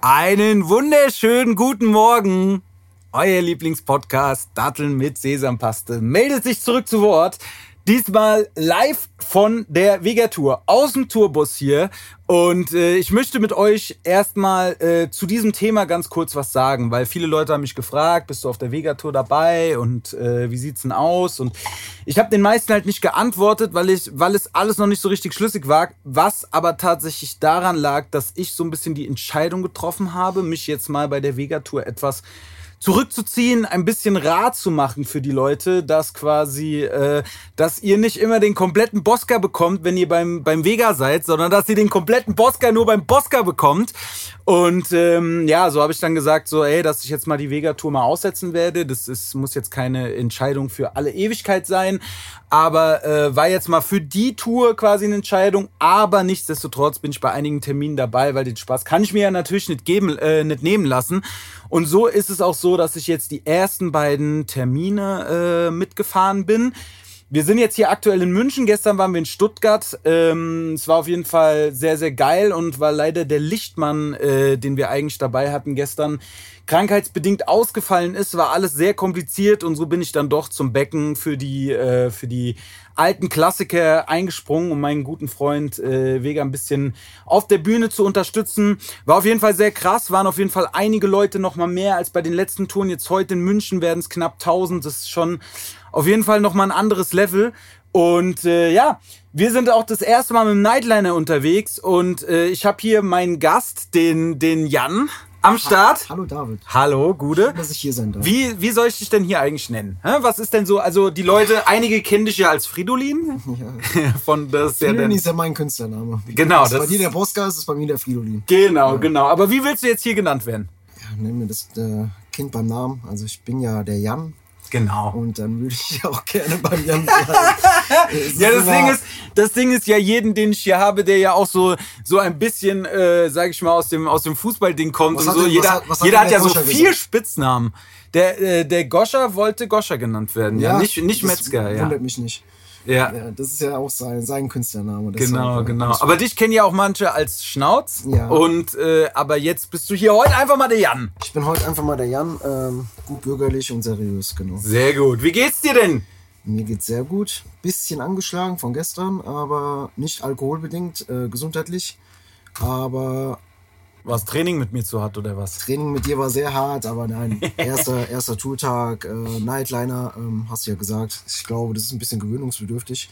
Einen wunderschönen guten Morgen. Euer Lieblingspodcast Datteln mit Sesampaste meldet sich zurück zu Wort. Diesmal live von der Vega-Tour aus dem Tourbus hier. Und äh, ich möchte mit euch erstmal äh, zu diesem Thema ganz kurz was sagen, weil viele Leute haben mich gefragt, bist du auf der Vega-Tour dabei und äh, wie sieht's denn aus? Und ich habe den meisten halt nicht geantwortet, weil ich, weil es alles noch nicht so richtig schlüssig war, was aber tatsächlich daran lag, dass ich so ein bisschen die Entscheidung getroffen habe, mich jetzt mal bei der Vega-Tour etwas zurückzuziehen, ein bisschen Rat zu machen für die Leute, dass quasi, äh, dass ihr nicht immer den kompletten Bosca bekommt, wenn ihr beim, beim Vega seid, sondern dass ihr den kompletten Bosca nur beim Bosca bekommt. Und ähm, ja, so habe ich dann gesagt, so, ey, dass ich jetzt mal die Vega-Tour mal aussetzen werde. Das ist, muss jetzt keine Entscheidung für alle Ewigkeit sein, aber äh, war jetzt mal für die Tour quasi eine Entscheidung. Aber nichtsdestotrotz bin ich bei einigen Terminen dabei, weil den Spaß kann ich mir ja natürlich nicht geben, äh, nicht nehmen lassen. Und so ist es auch so, dass ich jetzt die ersten beiden Termine äh, mitgefahren bin. Wir sind jetzt hier aktuell in München. Gestern waren wir in Stuttgart. Ähm, es war auf jeden Fall sehr, sehr geil und war leider der Lichtmann, äh, den wir eigentlich dabei hatten gestern, krankheitsbedingt ausgefallen ist. War alles sehr kompliziert und so bin ich dann doch zum Becken für die, äh, für die alten Klassiker eingesprungen, um meinen guten Freund äh, Vega ein bisschen auf der Bühne zu unterstützen. War auf jeden Fall sehr krass, waren auf jeden Fall einige Leute noch mal mehr als bei den letzten Touren. Jetzt heute in München werden es knapp 1000. Das ist schon auf jeden Fall nochmal ein anderes Level. Und äh, ja, wir sind auch das erste Mal mit dem Nightliner unterwegs und äh, ich habe hier meinen Gast, den, den Jan, am Start. Hallo David. Hallo, Gude. Schön, dass ich hier sein darf. Wie, wie soll ich dich denn hier eigentlich nennen? Hä? Was ist denn so, also die Leute, einige kennen dich ja als Fridolin. Ja. Von das ist ja Fridolin ist ja mein Künstlername. Genau, Ist das bei dir ist- der Bosca, ist bei mir der Fridolin. Genau, genau. Aber wie willst du jetzt hier genannt werden? Ja, nenn mir das äh, Kind beim Namen. Also ich bin ja der Jan Genau. und dann würde ich auch gerne beim Jan bleiben. Ja, das Ding ist, das Ding ist ja jeden, den ich hier habe, der ja auch so, so ein bisschen, äh, sag ich mal, aus dem, aus dem Fußballding kommt Was und so. denn- was jeder hat- was hat jeder hat ja so Goscha vier gesagt? Spitznamen. Der, äh, der Goscha wollte Goscha genannt werden, ja. Nicht, nicht das Metzger, ja. Wundert mich nicht. Ja, Ja, das ist ja auch sein, sein Künstlername. genau, genau. Aber dich kennen ja auch manche als Schnauz. Ja. Und, äh, aber jetzt bist du hier heute einfach mal der Jan. Ich bin heute einfach mal der Jan, ähm, gut bürgerlich und seriös, genau. Sehr gut. Wie geht's dir denn? Mir geht's sehr gut. Bisschen angeschlagen von gestern, aber nicht alkoholbedingt, äh, gesundheitlich. Aber Was Training mit mir zu hat oder was? Training mit dir war sehr hart, aber nein, erster, erster Tourtag, äh, Nightliner, ähm, hast du ja gesagt. Ich glaube, das ist ein bisschen gewöhnungsbedürftig,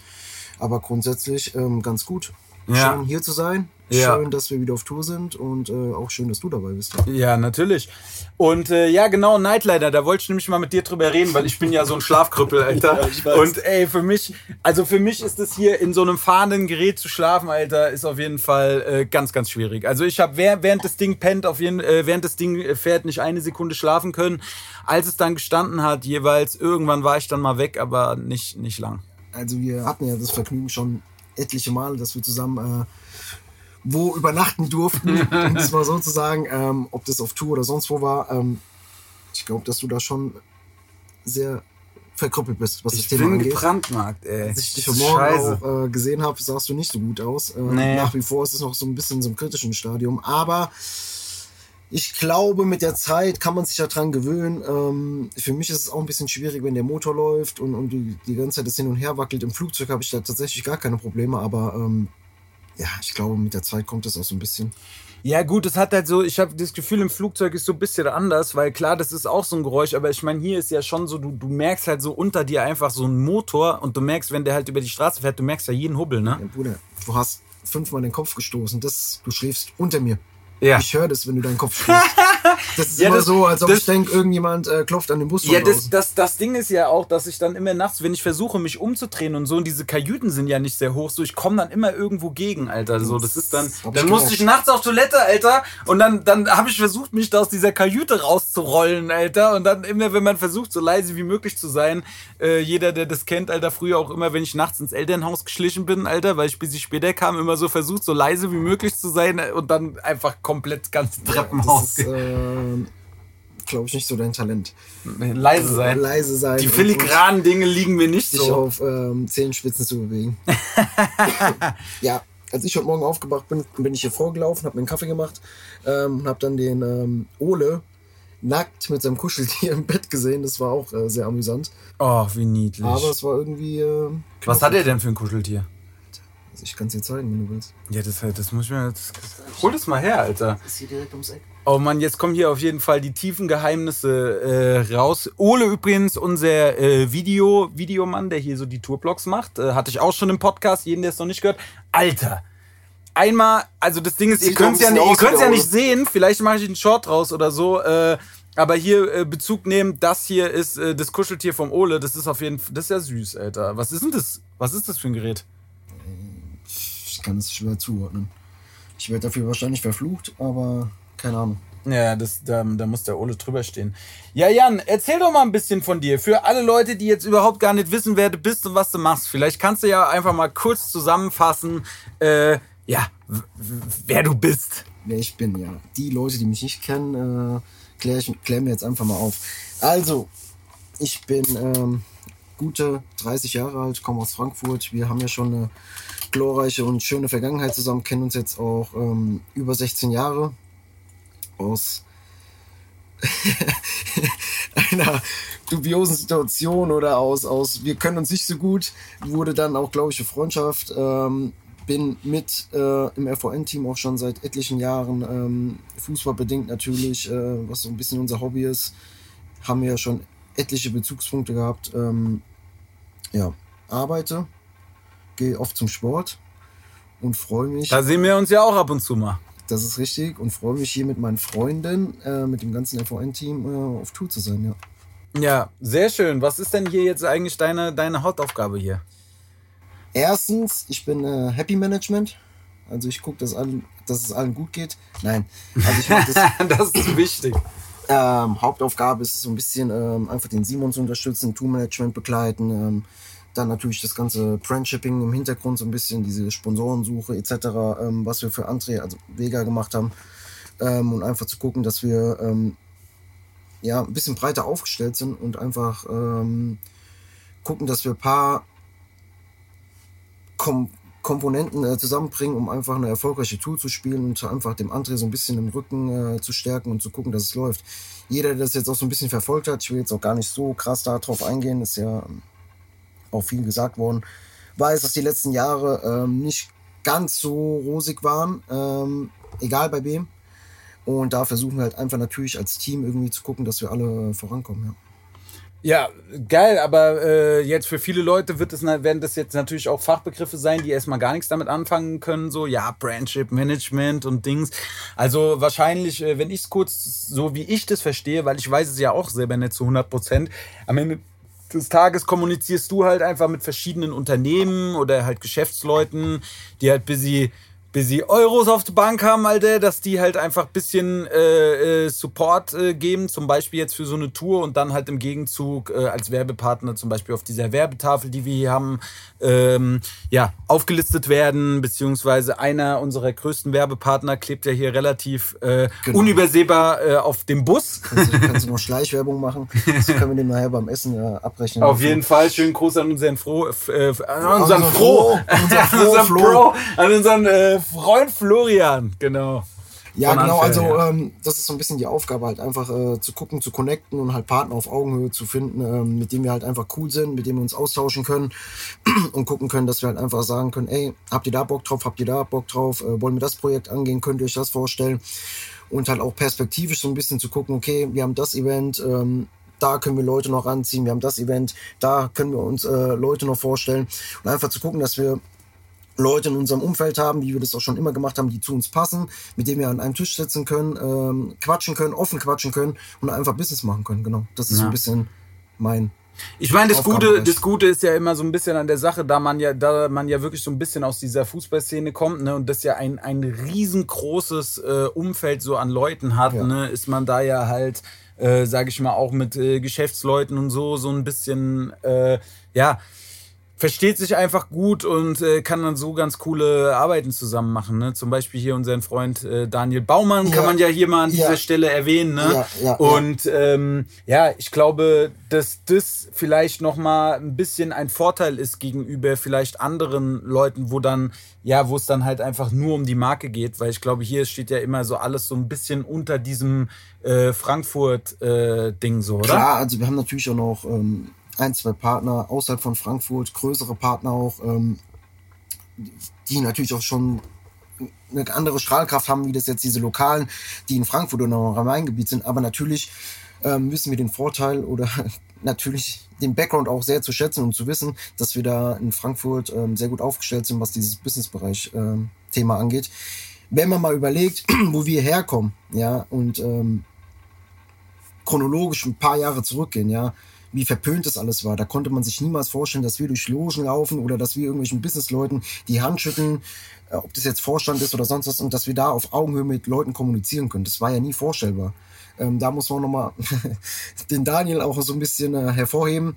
aber grundsätzlich ähm, ganz gut. Ja. Schön hier zu sein, Ja. schön, dass wir wieder auf Tour sind und äh, auch schön, dass du dabei bist. Ja, natürlich. Und äh, ja, genau, Nightlider, da wollte ich nämlich mal mit dir drüber reden, weil ich bin ja so ein Schlafkrüppel, Alter. Ja. Und ey, für mich, also für mich ist es hier in so einem fahrenden Gerät zu schlafen, Alter, ist auf jeden Fall äh, ganz, ganz schwierig. Also ich habe während das Ding pennt, auf jeden, äh, während das Ding fährt, nicht eine Sekunde schlafen können. Als es dann gestanden hat, jeweils, irgendwann war ich dann mal weg, aber nicht, nicht lang. Also wir hatten ja das Vergnügen schon etliche Male, dass wir zusammen äh, wo übernachten durften, um es mal so zu sagen, ähm, ob das auf Tour oder sonst wo war. Ähm, ich glaube, dass du da schon sehr verkrüppelt bist, was das Ich Thema bin angeht. gebrandmarkt, ey. Als ich dich Das heute Morgen auch äh, gesehen habe, sahst du nicht so gut aus. Äh, Nee. Nach wie vor ist es noch so ein bisschen in so einem kritischen Stadium. Aber ich glaube, mit der Zeit kann man sich daran gewöhnen. Ähm, für mich ist es auch ein bisschen schwierig, wenn der Motor läuft und, und die, die ganze Zeit das hin und her wackelt. Im Flugzeug habe ich da tatsächlich gar keine Probleme, aber ähm, ja, ich glaube, mit der Zeit kommt das auch so ein bisschen. Ja, gut, es hat halt so, ich habe das Gefühl, im Flugzeug ist so ein bisschen anders, weil klar, das ist auch so ein Geräusch, aber ich meine, hier ist ja schon so, du, du merkst halt so unter dir einfach so einen Motor und du merkst, wenn der halt über die Straße fährt, du merkst ja jeden Hubbel, ne? Ja, Bruder, du hast fünfmal den Kopf gestoßen. Das, du schläfst unter mir. Ja. Ich höre das, wenn du deinen Kopf stößt. Das ist Ja, immer das- so, als ob das- ich denke, irgendjemand äh, klopft an den Bus Ja, das, das, das Ding ist ja auch, dass ich dann immer nachts, wenn ich versuche, mich umzudrehen und so, und diese Kajüten sind ja nicht sehr hoch, so ich komme dann immer irgendwo gegen, Alter. So, das ist dann. Ich Dann musste ich nachts auf Toilette, Alter, und dann, dann habe ich versucht, mich da aus dieser Kajüte rauszurollen, Alter. Und dann immer, wenn man versucht, so leise wie möglich zu sein, äh, jeder, der das kennt, Alter, früher auch immer, wenn ich nachts ins Elternhaus geschlichen bin, Alter, weil ich bis ich später kam, immer so versucht, so leise wie möglich zu sein äh, und dann einfach komplett ganze Treppenhaus. Das ist, äh, glaube ich, nicht so dein Talent. leise sein. Leise sein. Die filigranen Dinge liegen mir nicht und Sich so. auf ähm, Zehenspitzen zu bewegen. ja, als ich heute Morgen aufgewacht bin, bin ich hier vorgelaufen, habe mir einen Kaffee gemacht ähm, und habe dann den ähm, Ole nackt mit seinem Kuscheltier im Bett gesehen. Das war auch äh, sehr amüsant. Oh, wie niedlich. Aber es war irgendwie. Äh, Was hat er denn für ein Kuscheltier? Also ich kann es dir zeigen, wenn du willst. Ja, das, das muss ich mir. Das, hol das mal her, Alter. ist hier direkt ums Eck. Oh Mann, jetzt kommen hier auf jeden Fall die tiefen Geheimnisse äh, raus. Ole übrigens, unser äh, Video, Videomann, der hier so die Tourblogs macht, äh, hatte ich auch schon im Podcast, jeden, der es noch nicht gehört. Alter! Einmal, also das Ding ist, ihr Sieht könnt es ja, nicht- ihr könnt's ja nicht sehen, vielleicht mache ich einen Short draus oder so, äh, aber hier äh, Bezug nehmen, das hier ist äh, das Kuscheltier vom Ole, das ist auf jeden Fall, das ist ja süß, Alter. Was ist denn das? Was ist das für ein Gerät? Ich kann es schwer zuordnen. Ich werde dafür wahrscheinlich verflucht, aber keine Ahnung. Ja, das, da, da muss der Ole drüber stehen. Ja, Jan, erzähl doch mal ein bisschen von dir. Für alle Leute, die jetzt überhaupt gar nicht wissen, wer du bist und was du machst. Vielleicht kannst du ja einfach mal kurz zusammenfassen, äh, ja, wer du bist. wer ich bin, ja. Die Leute, die mich nicht kennen, äh, kläre ich klär mir jetzt einfach mal auf. Also, ich bin ähm, gute 30 Jahre alt, komme aus Frankfurt. Wir haben ja schon eine glorreiche und schöne Vergangenheit zusammen, kennen uns jetzt auch ähm, über 16 Jahre aus einer dubiosen Situation oder aus, aus wir können uns nicht so gut, wurde dann auch, glaube ich, eine Freundschaft. Ähm, bin mit äh, im RVN-Team auch schon seit etlichen Jahren, ähm, fußballbedingt natürlich, äh, was so ein bisschen unser Hobby ist. Haben wir ja schon etliche Bezugspunkte gehabt. Ähm, ja, arbeite, gehe oft zum Sport und freue mich. Da sehen wir uns ja auch ab und zu mal. Das ist richtig und freue mich hier mit meinen Freunden, äh, mit dem ganzen RVN-Team äh, auf Tour zu sein, ja. Ja, sehr schön. Was ist denn hier jetzt eigentlich deine, deine Hauptaufgabe hier? Erstens, ich bin äh, Happy Management. Also ich gucke, dass, allen- dass es allen gut geht. Nein, also ich das. das ist wichtig. ähm, Hauptaufgabe ist so ein bisschen ähm, einfach den Simon zu unterstützen, Tourmanagement begleiten. Ähm, dann natürlich das ganze Friendshipping im Hintergrund, so ein bisschen diese Sponsorensuche etc., ähm, was wir für André, also Vega gemacht haben. Ähm, und einfach zu gucken, dass wir ähm, ja, ein bisschen breiter aufgestellt sind und einfach ähm, gucken, dass wir ein paar Kom Komponenten äh, zusammenbringen, um einfach eine erfolgreiche Tour zu spielen und einfach dem André so ein bisschen im Rücken äh, zu stärken und zu gucken, dass es läuft. Jeder, der das jetzt auch so ein bisschen verfolgt hat, ich will jetzt auch gar nicht so krass darauf eingehen, ist ja ähm, auch viel gesagt worden, weiß, dass die letzten Jahre ähm, nicht ganz so rosig waren, ähm, egal bei wem. Und da versuchen wir halt einfach natürlich als Team irgendwie zu gucken, dass wir alle vorankommen. Ja. Ja, geil, aber äh, jetzt für viele Leute wird es, werden das jetzt natürlich auch Fachbegriffe sein, die erstmal gar nichts damit anfangen können, so ja, Brandship Management und Dings. Also wahrscheinlich, äh, wenn ich es kurz so wie ich das verstehe, weil ich weiß es ja auch selber nicht zu 100 Prozent, am Ende des Tages kommunizierst du halt einfach mit verschiedenen Unternehmen oder halt Geschäftsleuten, die halt busy busy Euros auf der Bank haben, Alter, dass die halt einfach bisschen äh, äh, Support äh, geben, zum Beispiel jetzt für so eine Tour und dann halt im Gegenzug äh, als Werbepartner zum Beispiel auf dieser Werbetafel, die wir hier haben, ähm, ja, aufgelistet werden, beziehungsweise einer unserer größten Werbepartner klebt ja hier relativ äh, Genau. unübersehbar äh, auf dem Bus. Kannst, du- kannst du noch Schleichwerbung machen? Das können wir dem nachher beim Essen abrechnen. Auf jeden Fall schönen Gruß an unseren Fro, f- äh, an unseren unseren Fro, Fro, an unseren an Flo. An unseren Freund Florian, genau. Ja, Von genau, Anfang, also ja. ähm, das ist so ein bisschen die Aufgabe, halt einfach äh, zu gucken, zu connecten und halt Partner auf Augenhöhe zu finden, ähm, mit denen wir halt einfach cool sind, mit denen wir uns austauschen können und gucken können, dass wir halt einfach sagen können, ey, habt ihr da Bock drauf, habt ihr da Bock drauf, äh, wollen wir das Projekt angehen, könnt ihr euch das vorstellen? Und halt auch perspektivisch so ein bisschen zu gucken, okay, wir haben das Event, ähm, da können wir Leute noch ranziehen, wir haben das Event, da können wir uns äh, Leute noch vorstellen und einfach zu gucken, dass wir Leute in unserem Umfeld haben, wie wir das auch schon immer gemacht haben, die zu uns passen, mit denen wir an einem Tisch sitzen können, ähm, quatschen können, offen quatschen können und einfach Business machen können. Genau. Das ist so Ja. ein bisschen mein. Ich meine, das Gute, das Gute ist ja immer so ein bisschen an der Sache, da man ja, da man ja wirklich so ein bisschen aus dieser Fußballszene kommt, ne, und das ja ein, ein riesengroßes äh, Umfeld so an Leuten hat, Ja. ne, ist man da ja halt, äh, sage ich mal, auch mit äh, Geschäftsleuten und so, so ein bisschen, äh, ja, versteht sich einfach gut und äh, kann dann so ganz coole Arbeiten zusammen machen. Ne? Zum Beispiel hier unseren Freund äh, Daniel Baumann kann man ja hier mal an dieser Ja. Stelle erwähnen. Ne? Ja, ja, und ähm, ja, ich glaube, dass das vielleicht noch mal ein bisschen ein Vorteil ist gegenüber vielleicht anderen Leuten, wo dann ja, wo es dann halt einfach nur um die Marke geht, weil ich glaube, hier steht ja immer so alles so ein bisschen unter diesem äh, Frankfurt-Ding so, oder? Klar, also wir haben natürlich auch noch ähm, ein, zwei Partner außerhalb von Frankfurt, größere Partner auch, ähm, die natürlich auch schon eine andere Strahlkraft haben, wie das jetzt diese Lokalen, die in Frankfurt oder im Rhein-Main-Gebiet sind. Aber natürlich ähm, wissen wir den Vorteil oder natürlich den Background auch sehr zu schätzen und zu wissen, dass wir da in Frankfurt ähm, sehr gut aufgestellt sind, was dieses Businessbereich-Thema angeht. Wenn man mal überlegt, wo wir herkommen, ja, und ähm, chronologisch ein paar Jahre zurückgehen, ja, wie verpönt das alles war. Da konnte man sich niemals vorstellen, dass wir durch Logen laufen oder dass wir irgendwelchen Businessleuten die Hand schütteln, äh, ob das jetzt Vorstand ist oder sonst was, und dass wir da auf Augenhöhe mit Leuten kommunizieren können. Das war ja nie vorstellbar. Ähm, da muss man nochmal den Daniel auch so ein bisschen äh, hervorheben.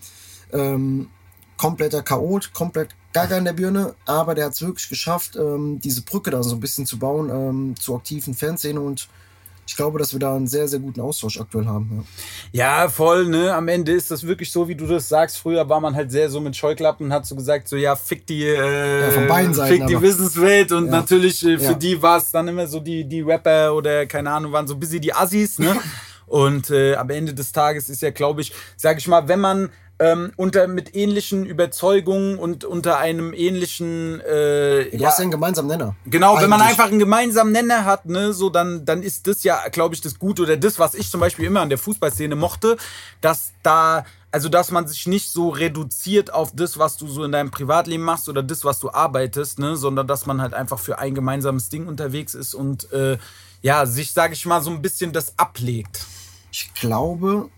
Ähm, kompletter Chaot, komplett Gaga in der Birne, aber der hat es wirklich geschafft, ähm, diese Brücke da so ein bisschen zu bauen ähm, zur aktiven Fanszene und ich glaube, dass wir da einen sehr, sehr guten Austausch aktuell haben. Ja. Ja, voll, ne? Am Ende ist das wirklich so, wie du das sagst. Früher war man halt sehr so mit Scheuklappen und hat so gesagt, so ja, fick die, äh, Ja, von beiden Seiten, fick die aber- Wissenswelt und Ja. natürlich äh, für die war es dann immer so die, die Rapper oder keine Ahnung, waren so bisschen die Assis, ne? und äh, am Ende des Tages ist ja, glaube ich, sag ich mal, wenn man ähm, unter mit ähnlichen Überzeugungen und unter einem ähnlichen äh, Du hast ja einen gemeinsamen Nenner. Genau, wenn man Eigentlich. einfach einen gemeinsamen Nenner hat, ne, so dann, dann ist das ja, glaube ich, das Gute oder das, was ich zum Beispiel immer an der Fußballszene mochte, dass da, also dass man sich nicht so reduziert auf das, was du so in deinem Privatleben machst oder das, was du arbeitest, ne, sondern dass man halt einfach für ein gemeinsames Ding unterwegs ist und äh, ja, sich, sage ich mal, so ein bisschen das ablegt. Ich glaube,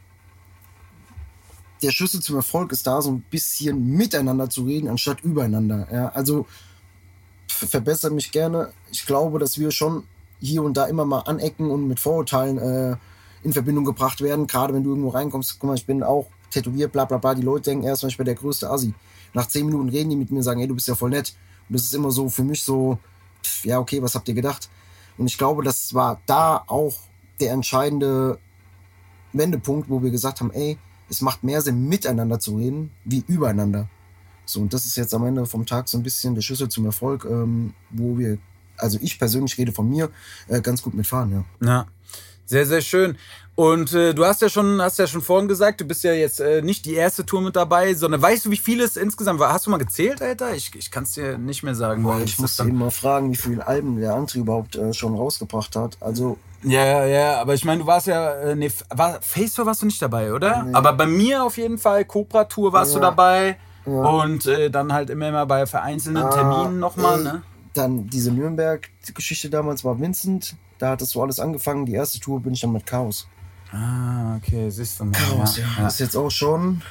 der Schlüssel zum Erfolg ist da, so ein bisschen miteinander zu reden, anstatt übereinander. Ja, also verbessere mich gerne. Ich glaube, dass wir schon hier und da immer mal anecken und mit Vorurteilen äh, in Verbindung gebracht werden. Gerade wenn du irgendwo reinkommst, guck mal, ich bin auch tätowiert, bla bla bla. Die Leute denken erstmal, ich bin der größte Assi. Nach zehn Minuten reden die mit mir und sagen, ey, du bist ja voll nett. Und das ist immer so für mich so, pff, ja, okay, was habt ihr gedacht? Und ich glaube, das war da auch der entscheidende Wendepunkt, wo wir gesagt haben, ey, es macht mehr Sinn, miteinander zu reden, wie übereinander. So, und das ist jetzt am Ende vom Tag so ein bisschen der Schlüssel zum Erfolg, ähm, wo wir, also ich persönlich rede von mir, äh, ganz gut mitfahren, ja. Ja, sehr, sehr schön. Und äh, du hast ja schon, hast ja schon vorhin gesagt, du bist ja jetzt äh, nicht die erste Tour mit dabei, sondern weißt du, wie viel es insgesamt war? Hast du mal gezählt, Alter? Ich, ich kann es dir nicht mehr sagen. weil Ich muss dann- eben mal fragen, wie viele Alben der André überhaupt äh, schon rausgebracht hat. Also, Ja, ja, ja, aber ich meine, du warst ja, äh, nee, war, Face Tour warst du nicht dabei, oder? Aber bei mir auf jeden Fall, Cobra Tour warst du Ja. dabei. Ja. Und äh, dann halt immer mal bei vereinzelten Ah, Terminen nochmal, ey, ne? Dann diese Nürnberg-Geschichte damals war Vincent. Da hat das so alles angefangen. Die erste Tour bin ich dann mit Chaos. Ah, okay, siehst du mal. Chaos, ja. ja. Das ist jetzt auch schon.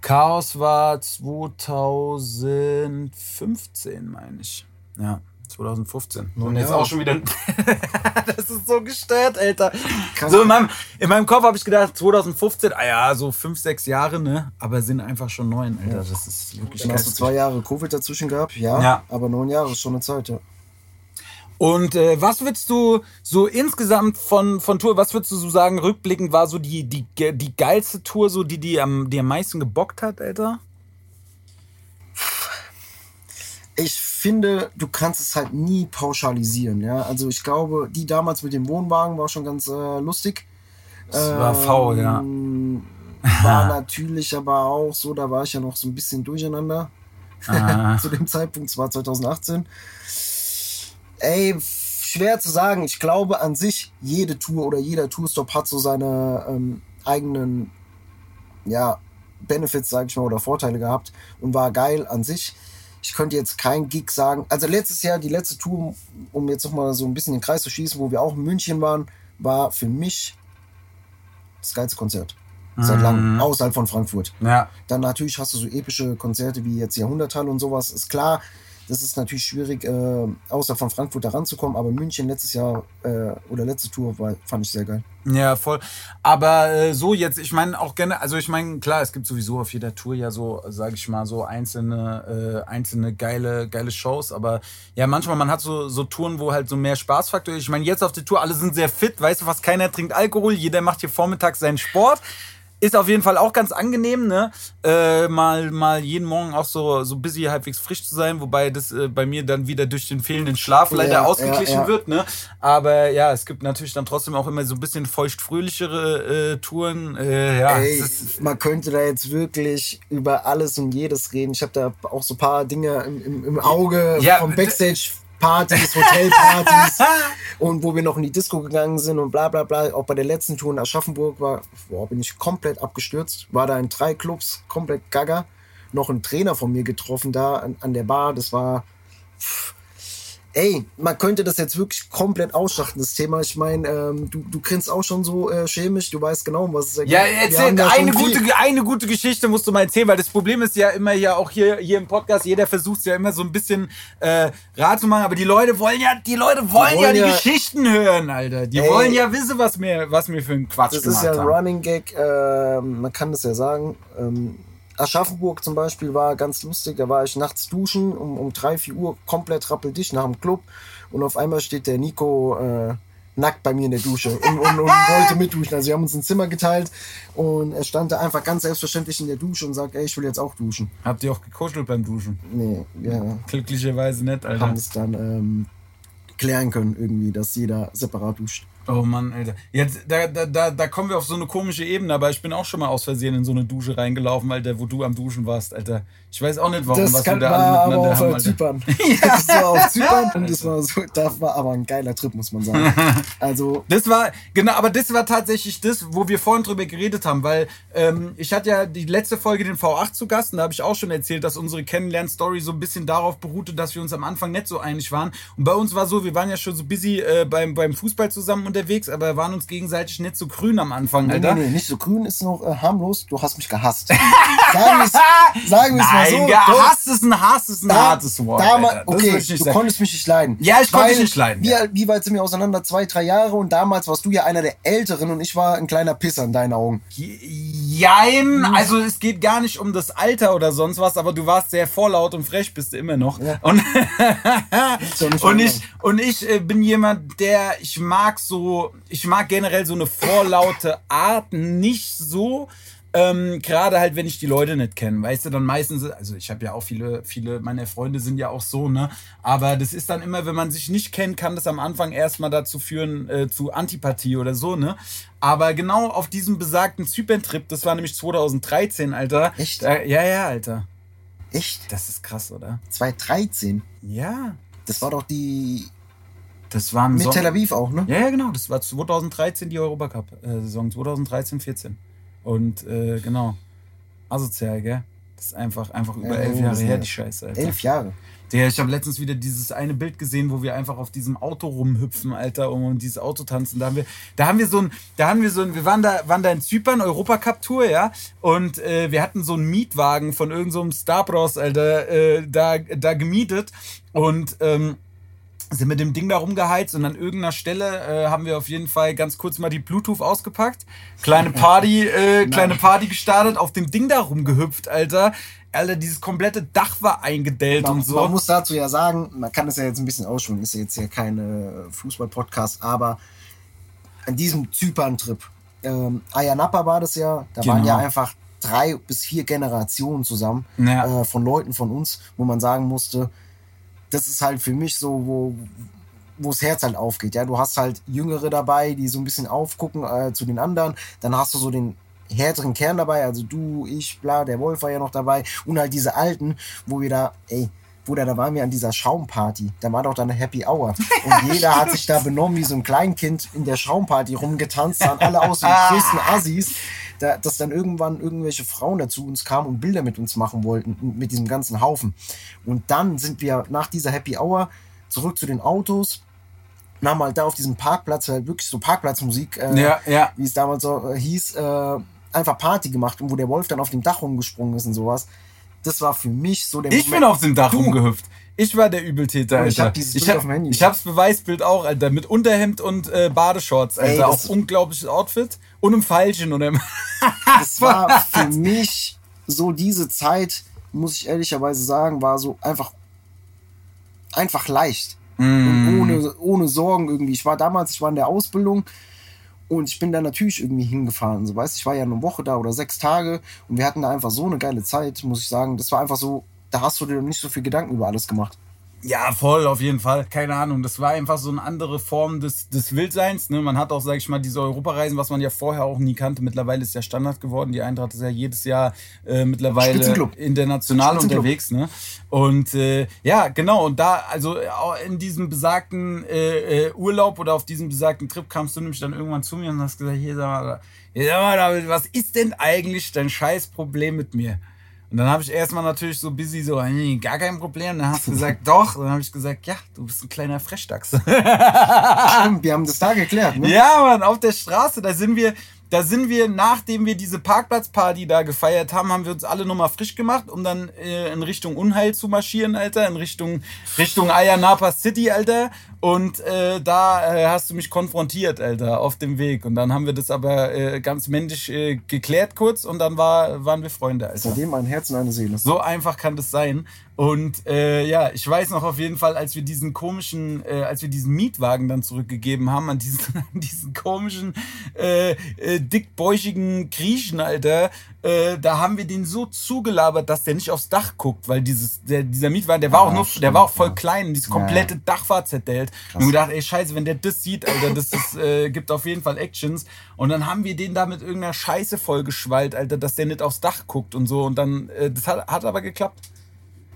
Chaos war 2015, meine ich. Ja, 2015. Neun Und jetzt auch schon wieder. das ist so gestört, Alter. Krass. So in meinem, in meinem Kopf habe ich gedacht, 2015, ah ja, so fünf, sechs Jahre, ne? Aber sind einfach schon neun, Alter. Das ist wirklich Dann hast du zwei Jahre Covid dazwischen gehabt, ja. Ja. Aber neun Jahre ist schon eine Zeit, ja. Und äh, was würdest du so insgesamt von, von Tour, was würdest du so sagen, rückblickend war so die, die, die geilste Tour, so die, die am, die am meisten gebockt hat, Alter? ich finde, du kannst es halt nie pauschalisieren. Ja? Also ich glaube, die damals mit dem Wohnwagen war schon ganz äh, lustig. Das war faul, ja. Ähm, War natürlich aber auch so, da war ich ja noch so ein bisschen durcheinander zu dem Zeitpunkt, es war 2018. Ey, schwer zu sagen. Ich glaube an sich, jede Tour oder jeder Tourstop hat so seine ähm, eigenen ja, Benefits, sage ich mal, oder Vorteile gehabt und war geil an sich. Ich könnte jetzt kein Gig sagen. Also letztes Jahr, die letzte Tour, um jetzt nochmal so ein bisschen den Kreis zu schließen, wo wir auch in München waren, war für mich das geilste Konzert. Seit langem, außerhalb von Frankfurt. Ja. Dann natürlich hast du so epische Konzerte wie jetzt Jahrhunderthalle und sowas. Ist klar, Das ist natürlich schwierig, äh, außer von Frankfurt da ranzukommen, aber München letztes Jahr äh, oder letzte Tour war, fand ich sehr geil. Ja, voll. Aber äh, so jetzt, ich meine auch gerne, also ich meine, klar, es gibt sowieso auf jeder Tour ja so, sage ich mal, so einzelne, äh, einzelne geile, geile Shows. Aber ja, manchmal, man hat so, so Touren, wo halt so mehr Spaßfaktor ist. Ich meine, jetzt auf der Tour, alle sind sehr fit, weißt du, fast keiner trinkt Alkohol, jeder macht hier vormittags seinen Sport. Ist auf jeden Fall auch ganz angenehm, ne? Äh, mal, mal jeden Morgen auch so, so busy halbwegs frisch zu sein, wobei das äh, bei mir dann wieder durch den fehlenden Schlaf leider Ja, ausgeglichen ja, ja. wird, ne? Aber ja, es gibt natürlich dann trotzdem auch immer so ein bisschen feuchtfröhlichere äh, Touren. Äh, ja, Ey, ist, man könnte da jetzt wirklich über alles und jedes reden. Ich habe da auch so ein paar Dinge im, im, im Auge vom d- Backstage-Partys, Hotelpartys und wo wir noch in die Disco gegangen sind und bla bla bla. Auch bei der letzten Tour in Aschaffenburg war, boah, bin ich komplett abgestürzt. War da in drei Clubs, komplett gaga. Noch einen Trainer von mir getroffen da an, an der Bar. Das war Ey, man könnte das jetzt wirklich komplett ausschlachten, das Thema. Ich meine, ähm, du, du grinst auch schon so äh, chemisch, du weißt genau, um was es ja, Wir haben erzähl, da schon eine viel- gute, eine gute Geschichte musst du mal erzählen, weil das Problem ist ja immer ja auch hier, hier im Podcast, jeder versucht ja immer so ein bisschen äh, Rat zu machen, aber die Leute wollen ja, die Leute wollen, ja wollen die ja- Geschichten hören, Alter. Die Ey. wollen ja wissen, was mir, was mir für ein Quatsch Das gemacht ist ja ein haben. Running Gag, ähm, man kann das ja sagen. Ähm, Aschaffenburg zum Beispiel war ganz lustig, da war ich nachts duschen um, um 3, 4 Uhr komplett rappeldicht nach dem Club und auf einmal steht der Nico äh, nackt bei mir in der Dusche und, und, und wollte mitduschen. Also wir haben uns ein Zimmer geteilt und er stand da einfach ganz selbstverständlich in der Dusche und sagt, ey, ich will jetzt auch duschen. Habt ihr auch gekuschelt beim Duschen? Nee, wir Glücklicherweise nicht, Alter. haben es dann ähm, klären können irgendwie, dass jeder separat duscht. Oh Mann, Alter. Jetzt, da, da, da, da kommen wir auf so eine komische Ebene, aber ich bin auch schon mal aus Versehen in so eine Dusche reingelaufen, Alter, wo du am Duschen warst, Alter. Ich weiß auch nicht, warum, Das was kann, wir da war alle miteinander auf haben, Alter. Zypern. Das war auf Zypern und das war, so, das war aber ein geiler Trip, muss man sagen. Also, Das war, genau, aber das war tatsächlich das, wo wir vorhin drüber geredet haben, weil ähm, ich hatte ja die letzte Folge den V8 zu Gast und da habe ich auch schon erzählt, dass unsere Kennenlern-Story so ein bisschen darauf beruhte, dass wir uns am Anfang nicht so einig waren. Und bei uns war so, wir waren ja schon so busy äh, beim, beim Fußball zusammen unterwegs, aber waren uns gegenseitig nicht so grün am Anfang, nee, Alter. nee, nee, nicht so grün ist noch äh, harmlos. Du hast mich gehasst. Sagen wir es wir's mal so. ja, Hass ist ein Hass ist ein da- hartes Wort. dama- Alter. Das okay, du sagen. konntest mich nicht leiden. Ja, ich konnte dich nicht leiden, Wie, ja. wie weit sind wir auseinander? Zwei, drei Jahre und damals warst du ja einer der Älteren und ich war ein kleiner Pisser in deinen Augen. Jein, also es geht gar nicht um das Alter oder sonst was, aber du warst sehr vorlaut und frech bist du immer noch. Ja. Und, und ich und ich äh, bin jemand, der ich mag so, ich mag generell so eine vorlaute Art nicht so. Ähm, Gerade halt, wenn ich die Leute nicht kenne, weißt du, dann meistens, also ich habe ja auch viele, viele meiner Freunde sind ja auch so, ne? Aber das ist dann immer, wenn man sich nicht kennt, kann das am Anfang erstmal dazu führen, äh, zu Antipathie oder so, ne? Aber genau auf diesem besagten Zypern-Trip, das war nämlich 2013, Alter. Echt? Da, ja, ja, Alter. Echt? Das ist krass, oder? 2013. Ja. Das war doch die Das war im mit Sommer- Tel Aviv auch, ne? Ja, ja, genau. Das war 2013 die Europacup-Saison. 2013, 14. Und äh, genau. Asozial, gell? Das ist einfach, einfach über Ja, elf Jahre her, die Scheiße, Alter. Elf Jahre. Der, ich habe letztens wieder dieses eine Bild gesehen, wo wir einfach auf diesem Auto rumhüpfen, Alter, und um dieses Auto tanzen. Da haben wir, da haben wir so ein, da haben wir so ein, wir waren da, waren da in Zypern, Europacup-Tour, ja, und äh, wir hatten so einen Mietwagen von irgendeinem so Starbros, Alter, äh, da, da gemietet und ähm, sind mit dem Ding da rumgeheizt und an irgendeiner Stelle äh, haben wir auf jeden Fall ganz kurz mal die Bluetooth ausgepackt, kleine Party, äh, kleine Party gestartet, auf dem Ding da rumgehüpft, Alter. Alter, dieses komplette Dach war eingedellt Man, und so. man muss dazu ja sagen, man kann es ja jetzt ein bisschen ausschwimmen, ist ja jetzt ja kein äh, Fußball-Podcast, aber an diesem Zypern-Trip, ähm, Ayanapa war das ja, da waren Genau. ja einfach drei bis vier Generationen zusammen Ja. äh, von Leuten von uns, wo man sagen musste, das ist halt für mich so, wo wo das Herz halt aufgeht. Ja, du hast halt Jüngere dabei, die so ein bisschen aufgucken äh, zu den anderen. Dann hast du so den härteren Kern dabei, also du, ich, bla, der Wolf war ja noch dabei und halt diese Alten, wo wir da, ey, Bruder, da waren wir an dieser Schaumparty. Da war doch dann eine Happy Hour. Und jeder hat sich da benommen wie so ein Kleinkind in der Schaumparty rumgetanzt, sahen alle aus wie die größten Assis. Da, dass dann irgendwann irgendwelche Frauen dazu uns kamen und Bilder mit uns machen wollten, mit diesem ganzen Haufen. Und dann sind wir nach dieser Happy Hour zurück zu den Autos und haben halt da auf diesem Parkplatz, halt wirklich so Parkplatzmusik, äh, Ja, ja. wie es damals so äh, hieß, äh, einfach Party gemacht und wo der Wolf dann auf dem Dach rumgesprungen ist und sowas. Das war für mich so der Ich bin auf dem Dach Du. rumgehüpft. Ich war der Übeltäter, Alter. Ich hab dieses ich, Bild hab, auf dem Handy. ich hab's Beweisbild auch, Alter. Mit Unterhemd und äh, Badeshorts, Alter. Ey, auch unglaubliches Outfit. Und im Pfeilchen und im Das war für mich so diese Zeit, muss ich ehrlicherweise sagen, war so einfach, einfach leicht. Und ohne, ohne Sorgen irgendwie. Ich war damals, ich war in der Ausbildung und ich bin da natürlich irgendwie hingefahren. So, weißt, ich war ja eine Woche da oder sechs Tage und wir hatten da einfach so eine geile Zeit, muss ich sagen. Das war einfach so, da hast du dir nicht so viel Gedanken über alles gemacht. Ja, voll, auf jeden Fall. Keine Ahnung. Das war einfach so eine andere Form des, des Wildseins. Ne? Man hat auch, sag ich mal, diese Europareisen, was man ja vorher auch nie kannte. Mittlerweile ist ja Standard geworden. Die Eintracht ist ja jedes Jahr äh, mittlerweile international unterwegs. Ne? Und äh, ja, genau. Und da, also in diesem besagten äh, äh, Urlaub oder auf diesem besagten Trip kamst du nämlich dann irgendwann zu mir und hast gesagt, hier, sag mal, hier, sag mal was ist denn eigentlich dein Scheißproblem mit mir? Und dann habe ich erstmal natürlich so busy so, nee, gar kein Problem. Dann hast du gesagt, doch. Und dann habe ich gesagt, ja, du bist ein kleiner Frechdachs. Stimmt, wir haben das da geklärt, ne? ja, Mann, auf der Straße, da sind wir, da sind wir, nachdem wir diese Parkplatzparty da gefeiert haben, haben wir uns alle nochmal frisch gemacht, um dann äh, in Richtung Unheil zu marschieren, Alter, in Richtung, Richtung Ayanapa City, Alter. Und äh, da äh, hast du mich konfrontiert, Alter, auf dem Weg. Und dann haben wir das aber äh, ganz männlich äh, geklärt kurz und dann war, waren wir Freunde, Alter. Seitdem ein Herz und eine Seele. So einfach kann das sein. Und äh, ja, ich weiß noch auf jeden Fall, als wir diesen komischen, äh, als wir diesen Mietwagen dann zurückgegeben haben an diesen, an diesen komischen, dickbäuchigen Griechen, Alter, äh, da haben wir den so zugelabert, dass der nicht aufs Dach guckt, weil dieses, der, dieser Mietwagen, der war Ah, auch nur, stimmt, der war auch voll ja. klein, dieses Ja, komplette ja. Dach war zerdellt. Und wir gedacht, ey, scheiße, wenn der das sieht, Alter, das ist, äh, gibt auf jeden Fall Actions. Und dann haben wir den da mit irgendeiner Scheiße vollgeschwallt, Alter, dass der nicht aufs Dach guckt und so. Und dann, äh, das hat, hat aber geklappt.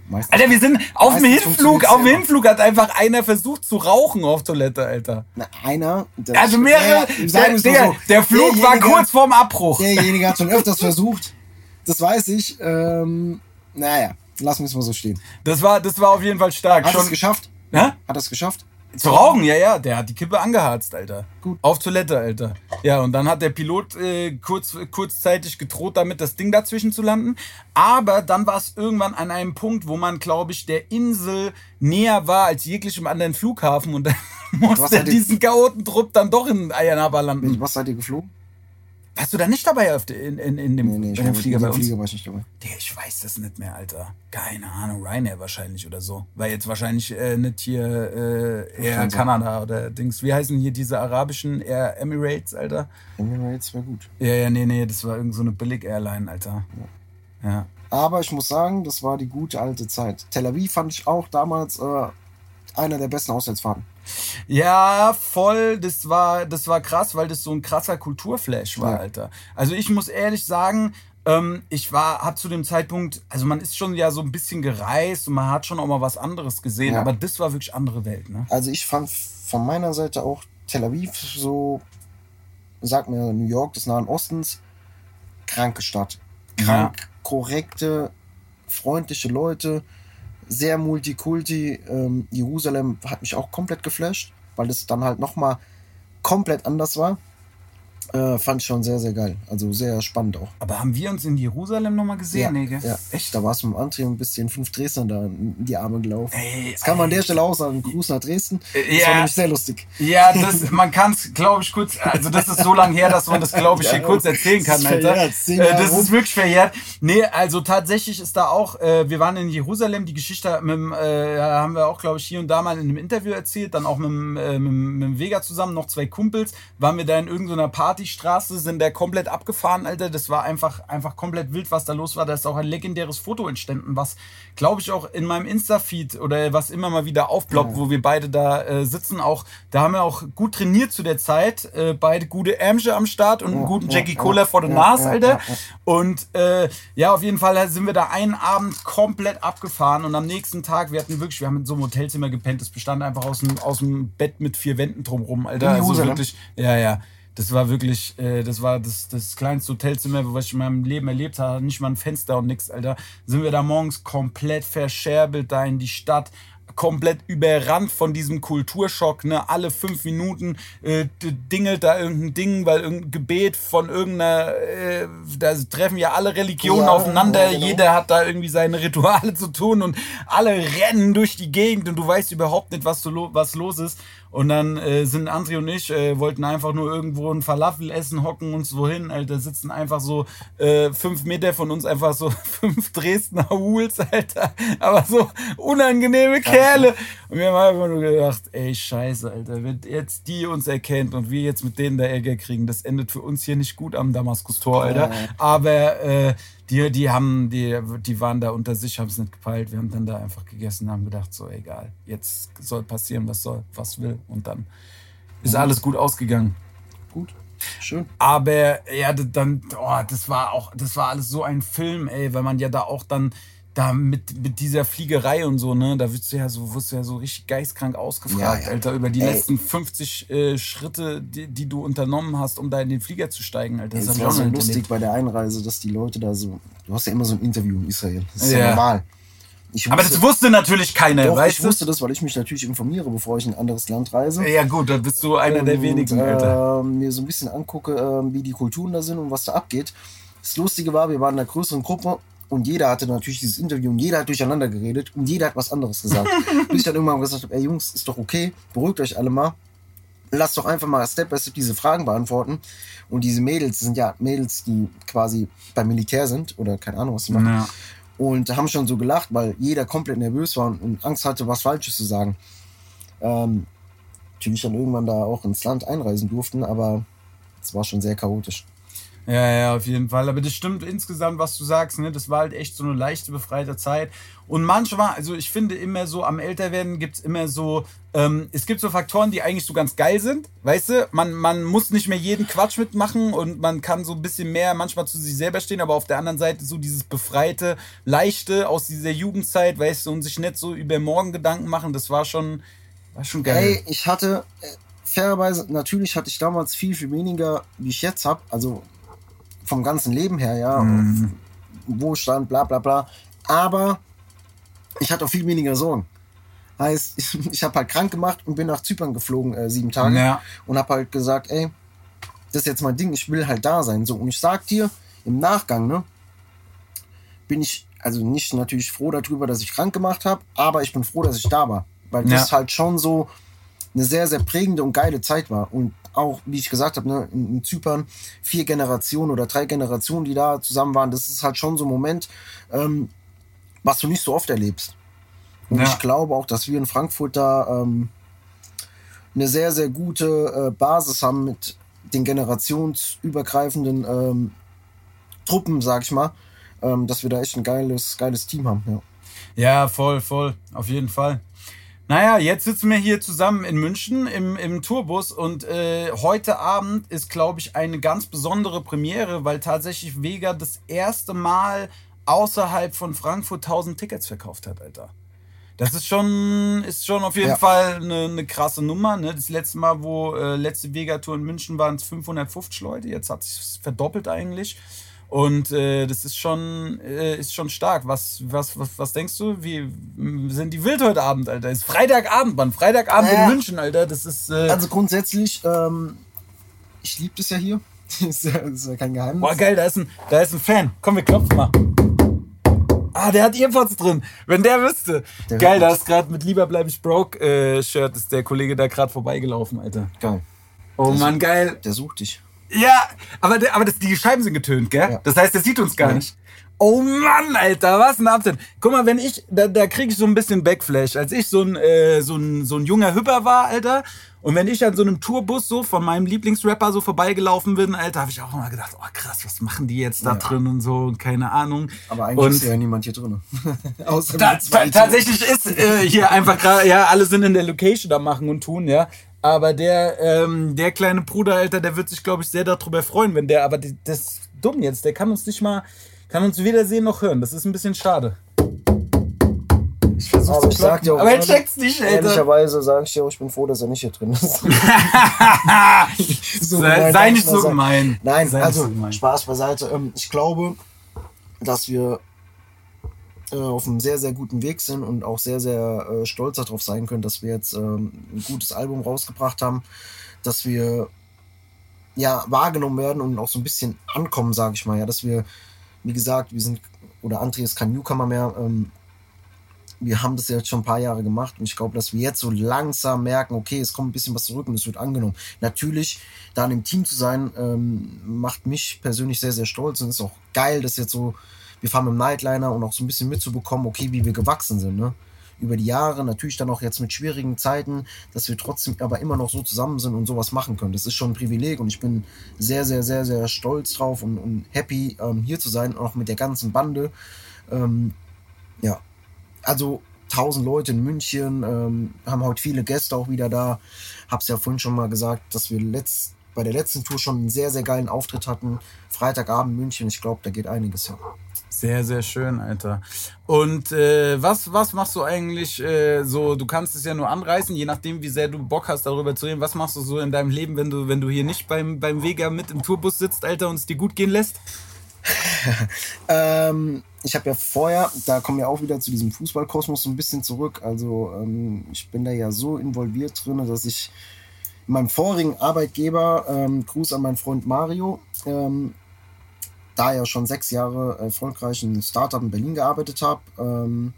Meistens, Alter, wir sind auf dem Hinflug, auf dem. Hinflug hat einfach einer versucht zu rauchen auf Toilette, Alter. Na, einer. Also mehrere, der, der, der, so, der Flug war kurz vorm Abbruch. Derjenige hat schon öfters versucht. Das weiß ich. Ähm, naja, lassen wir es mal so stehen. Das war, das war auf jeden Fall stark. Hat es Schon, geschafft? Hä? Hat er es geschafft? Zu rauchen, ja, ja, der hat die Kippe angeharzt, Alter. Gut. Auf Toilette, Alter. Ja, und dann hat der Pilot äh, kurz, kurzzeitig gedroht, damit das Ding dazwischen zu landen. Aber dann war es irgendwann an einem Punkt, wo man, glaube ich, der Insel näher war als jeglichem anderen Flughafen und dann musste die- diesen Chaotentrupp dann doch in Ayanapa landen. Was seid ihr geflogen? Warst du da nicht dabei in, in, in dem, Nee, nee, ich in dem Flieger bei uns? Flieger war ich nicht dabei. Digga, ich weiß das nicht mehr, Alter. Keine Ahnung, Ryanair wahrscheinlich oder so. Weil jetzt wahrscheinlich äh, nicht hier äh, Air. Kanada oder Dings. Wie heißen hier diese arabischen Air Emirates, Alter? Emirates wäre gut. Ja, ja, nee, nee, das war irgend so eine Billig-Airline, Alter. Ja. Aber ich muss sagen, das war die gute alte Zeit. Tel Aviv fand ich auch damals äh, einer der besten Auswärtsfahrten. Ja, voll. Das war, das war krass, weil das so ein krasser Kulturflash war, Ja. Alter. Also ich muss ehrlich sagen, ähm, ich war, hab zu dem Zeitpunkt, also man ist schon ja so ein bisschen gereist und man hat schon auch mal was anderes gesehen, Ja. aber das war wirklich andere Welt, ne? Also ich fand von meiner Seite auch Tel Aviv so, sag mir New York des Nahen Ostens, kranke Stadt. Krank, korrekte, freundliche Leute, sehr multikulti. Ähm, Jerusalem hat mich auch komplett geflasht, weil es dann halt nochmal komplett anders war. Äh, fand ich schon sehr, sehr geil. Also sehr spannend auch. Aber haben wir uns in Jerusalem nochmal gesehen, nee, gell? ja. Echt? Da warst du mit dem Antrieb ein bisschen fünf Dresdner da in die Arme gelaufen. Ey, Das kann man an der ey. Stelle auch sagen. Gruß nach Dresden. Das Äh, Ja. war nämlich sehr lustig. Ja, das, man kann es, glaube ich, kurz, also das ist so lange her, dass man das, glaube ich, hier Ja, kurz erzählen kann, das ist Alter. verjährt, Äh, Das ist wirklich verjährt. Nee, also tatsächlich ist da auch, äh, wir waren in Jerusalem, die Geschichte mit, äh, haben wir auch, glaube ich, hier und da mal in einem Interview erzählt, dann auch mit, dem, äh, mit, mit dem Vega zusammen, noch zwei Kumpels, waren wir da in irgendeiner Partystraße, sind da komplett abgefahren, Alter. Das war einfach, einfach komplett wild, was da los war. Da ist auch ein legendäres Foto entstanden, was, glaube ich, auch in meinem Insta-Feed oder was immer mal wieder aufploppt, wo wir beide da äh, sitzen. Auch, da haben wir auch gut trainiert zu der Zeit. Äh, beide gute Ämsche am Start und einen guten ja, Jackie ja, Cola vor der ja, Nase, ja, Alter. ja, ja. Und äh, ja, auf jeden Fall sind wir da einen Abend komplett abgefahren und am nächsten Tag, wir hatten wirklich, wir haben in so einem Hotelzimmer gepennt, das bestand einfach aus dem, aus dem Bett mit vier Wänden drumrum, Alter. Also wirklich, ja, ja. Das war wirklich, äh, das war das, das kleinste Hotelzimmer, was ich in meinem Leben erlebt habe. Nicht mal ein Fenster und nix, Alter. Sind wir da morgens komplett verscherbelt da in die Stadt. komplett überrannt von diesem Kulturschock. Ne? Alle fünf Minuten äh, dingelt da irgendein Ding, weil irgendein Gebet von irgendeiner, äh, da treffen ja alle Religionen Ja, aufeinander. ja, genau. Jeder hat da irgendwie seine Rituale zu tun und alle rennen durch die Gegend und du weißt überhaupt nicht, was, lo was los ist. Und dann äh, sind André und ich, äh, wollten einfach nur irgendwo ein Falafel essen, hocken uns wohin, Alter, sitzen einfach so äh, fünf Meter von uns, einfach so fünf Dresdner Huls, Alter, aber so unangenehme Kerle. Und wir haben einfach nur gedacht, ey, scheiße, Alter, wenn jetzt die uns erkennt und wir jetzt mit denen da Ärger kriegen, das endet für uns hier nicht gut am Damaskus-Tor, Alter. Aber äh, die, die haben, die, die waren da unter sich, haben es nicht gepeilt. Wir haben dann da einfach gegessen, haben gedacht, so egal, jetzt soll passieren, was soll, was will. Und dann ist alles gut ausgegangen. Gut. Schön. Aber ja, dann, oh, das war auch, das war alles so ein Film, ey, weil man ja da auch dann da mit, mit dieser Fliegerei und so, ne, da wirst du ja so, wirst du ja so richtig geistkrank ausgefragt, Ja, ja. Alter, über die Ey. letzten 50 äh, Schritte, die, die du unternommen hast, um da in den Flieger zu steigen, Alter. Es hab ich war so lustig erlebt. bei der Einreise, dass die Leute da so. Du hast ja immer so ein Interview in Israel. Das ist ja, Ja. normal. Ich Aber wusste- das wusste natürlich keiner, Doch, weißt ich wusste das, weil ich mich natürlich informiere, bevor ich in ein anderes Land reise. Ja gut, da bist du einer der Und, wenigen, Alter. ähm, mir so ein bisschen angucke, ähm, wie die Kulturen da sind und was da abgeht. Das Lustige war, wir waren in einer größeren Gruppe und jeder hatte natürlich dieses Interview und jeder hat durcheinander geredet und jeder hat was anderes gesagt. Bis ich dann irgendwann gesagt habe, ey Jungs, ist doch okay, beruhigt euch alle mal. Lasst doch einfach mal Step by Step diese Fragen beantworten. Und diese Mädels das sind ja Mädels, die quasi beim Militär sind oder keine Ahnung, was sie machen Ja. und haben schon so gelacht, weil jeder komplett nervös war und, und Angst hatte, was Falsches zu sagen. Ähm, natürlich dann irgendwann da auch ins Land einreisen durften, aber es war schon sehr chaotisch. Ja, ja, auf jeden Fall. Aber das stimmt insgesamt, was du sagst. Ne? Das war halt echt so eine leichte, befreite Zeit. Und manchmal, also ich finde immer so, am Älterwerden gibt's immer so, ähm, es gibt so Faktoren, die eigentlich so ganz geil sind. Weißt du, man, man muss nicht mehr jeden Quatsch mitmachen und man kann so ein bisschen mehr manchmal zu sich selber stehen, aber auf der anderen Seite so dieses befreite, leichte aus dieser Jugendzeit, weißt du, und sich nicht so über morgen Gedanken machen, das war schon, war schon geil. Ey, ich hatte, äh, fairerweise, natürlich hatte ich damals viel, viel weniger, wie ich jetzt habe. Also vom ganzen Leben her, ja. Mhm. Wohlstand, bla bla bla. Aber ich hatte auch viel weniger Sorgen. Heißt, ich, ich habe halt krank gemacht und bin nach Zypern geflogen, äh, sieben Tage. Ja. Und habe halt gesagt, ey, das ist jetzt mein Ding, ich will halt da sein. So, und ich sag dir, im Nachgang, ne, bin ich, also nicht natürlich froh darüber, dass ich krank gemacht habe, aber ich bin froh, dass ich da war. Weil das Ja. halt schon so eine sehr, sehr prägende und geile Zeit war. Und auch, wie ich gesagt habe, ne, in, Zypern vier Generationen oder drei Generationen, die da zusammen waren, das ist halt schon so ein Moment, ähm, was du nicht so oft erlebst. Und Ja. ich glaube auch, dass wir in Frankfurt da ähm, eine sehr, sehr gute äh, Basis haben mit den generationsübergreifenden ähm, Truppen, sag ich mal, ähm, dass wir da echt ein geiles, geiles Team haben. Ja. Ja, voll, voll, auf jeden Fall. Naja, jetzt sitzen wir hier zusammen in München im, im Tourbus und äh, heute Abend ist, glaube ich, eine ganz besondere Premiere, weil tatsächlich Vega das erste Mal außerhalb von Frankfurt 1000 Tickets verkauft hat, Alter. Das ist schon, ist schon auf jeden Ja. Fall eine, eine krasse Nummer. Ne? Das letzte Mal, wo äh, letzte Vega-Tour in München waren es 550 Leute. Jetzt hat sich verdoppelt eigentlich. Und äh, das ist schon, äh, ist schon stark. Was, was, was, was denkst du? Wie sind die wild heute Abend, Alter? Ist Freitagabend, Mann. Freitagabend Ja. in München, Alter. Das ist. Äh, Also grundsätzlich, ähm, ich liebe das ja hier. ja, ist ja kein Geheimnis. boah, geil, da ist, ein, da ist ein Fan. Komm, wir klopfen mal. Ah, der hat Earpods drin. Wenn der wüsste. Der geil, da ist gerade mit Lieber bleib ich broke äh, Shirt, ist der Kollege da gerade vorbeigelaufen, Alter. Geil. Oh Das- Mann, geil. Der sucht dich. Ja, aber, der, aber das, die Scheiben sind getönt, gell? Ja. Das heißt, der sieht uns gar Ja. nicht. Oh Mann, Alter, was ein Abend. Guck mal, wenn ich, da, da kriege ich so ein bisschen Backflash. Als ich so ein, äh, so, ein, so ein junger Hüpper war, Alter, und wenn ich an so einem Tourbus so von meinem Lieblingsrapper so vorbeigelaufen bin, Alter, habe ich auch immer gedacht, oh krass, was machen die jetzt da Ja. drin und so, und keine Ahnung. Aber eigentlich und ist ja niemand hier drin. Außer ta ta tatsächlich ist äh, hier einfach gerade, ja, alle sind in der Location da machen und tun, ja. Aber der, ähm, der kleine Bruder, Alter, der wird sich, glaube ich, sehr darüber freuen, wenn der, aber die, das ist dumm jetzt, der kann uns nicht mal, kann uns weder sehen noch hören. Das ist ein bisschen schade. Ich versuch's Aber zu ich sag dir auch Aber er checkt's nicht, Alter. Ehrlicherweise sage ich dir auch, ich bin froh, dass er nicht hier drin ist. So sei, gemein sei nicht so gemein. Nein, sei nicht also so gemein. Spaß beiseite. Ähm, Ich glaube, dass wir äh, auf einem sehr, sehr guten Weg sind und auch sehr, sehr äh, stolz darauf sein können, dass wir jetzt ähm, ein gutes Album rausgebracht haben, dass wir ja wahrgenommen werden und auch so ein bisschen ankommen, sage ich mal. Ja, dass wir, wie gesagt, wir sind, oder André ist kein Newcomer mehr, ähm, wir haben das jetzt schon ein paar Jahre gemacht und ich glaube, dass wir jetzt so langsam merken, okay, es kommt ein bisschen was zurück und es wird angenommen. Natürlich, da in einem Team zu sein, ähm, macht mich persönlich sehr, sehr stolz und ist auch geil, dass jetzt so, wir fahren mit dem Nightliner und auch so ein bisschen mitzubekommen, okay, wie wir gewachsen sind, ne? Über die Jahre, natürlich dann auch jetzt mit schwierigen Zeiten, dass wir trotzdem aber immer noch so zusammen sind und sowas machen können. Das ist schon ein Privileg und ich bin sehr, sehr, sehr, sehr stolz drauf und, und happy, ähm, hier zu sein, auch mit der ganzen Bande. Ähm, ja, also 1000 Leute in München, ähm, haben heute viele Gäste auch wieder da. Hab's ja vorhin schon mal gesagt, dass wir letzt, bei der letzten Tour schon einen sehr, sehr geilen Auftritt hatten. Freitagabend München, ich glaube, da geht einiges ja. Sehr, sehr schön, Alter. Und äh, was, was machst du eigentlich äh, so? Du kannst es ja nur anreißen, je nachdem, wie sehr du Bock hast, darüber zu reden. Was machst du so in deinem Leben, wenn du, wenn du hier nicht beim, beim Vega mit im Tourbus sitzt, Alter, und es dir gut gehen lässt? ähm, ich habe ja vorher, da kommen wir auch wieder zu diesem Fußballkosmos so ein bisschen zurück. Also ähm, ich bin da ja so involviert drin, dass ich in meinem vorigen Arbeitgeber, ähm, Gruß an meinen Freund Mario, ähm, da ja schon sechs Jahre erfolgreich in Startup in Berlin gearbeitet habe. Ähm,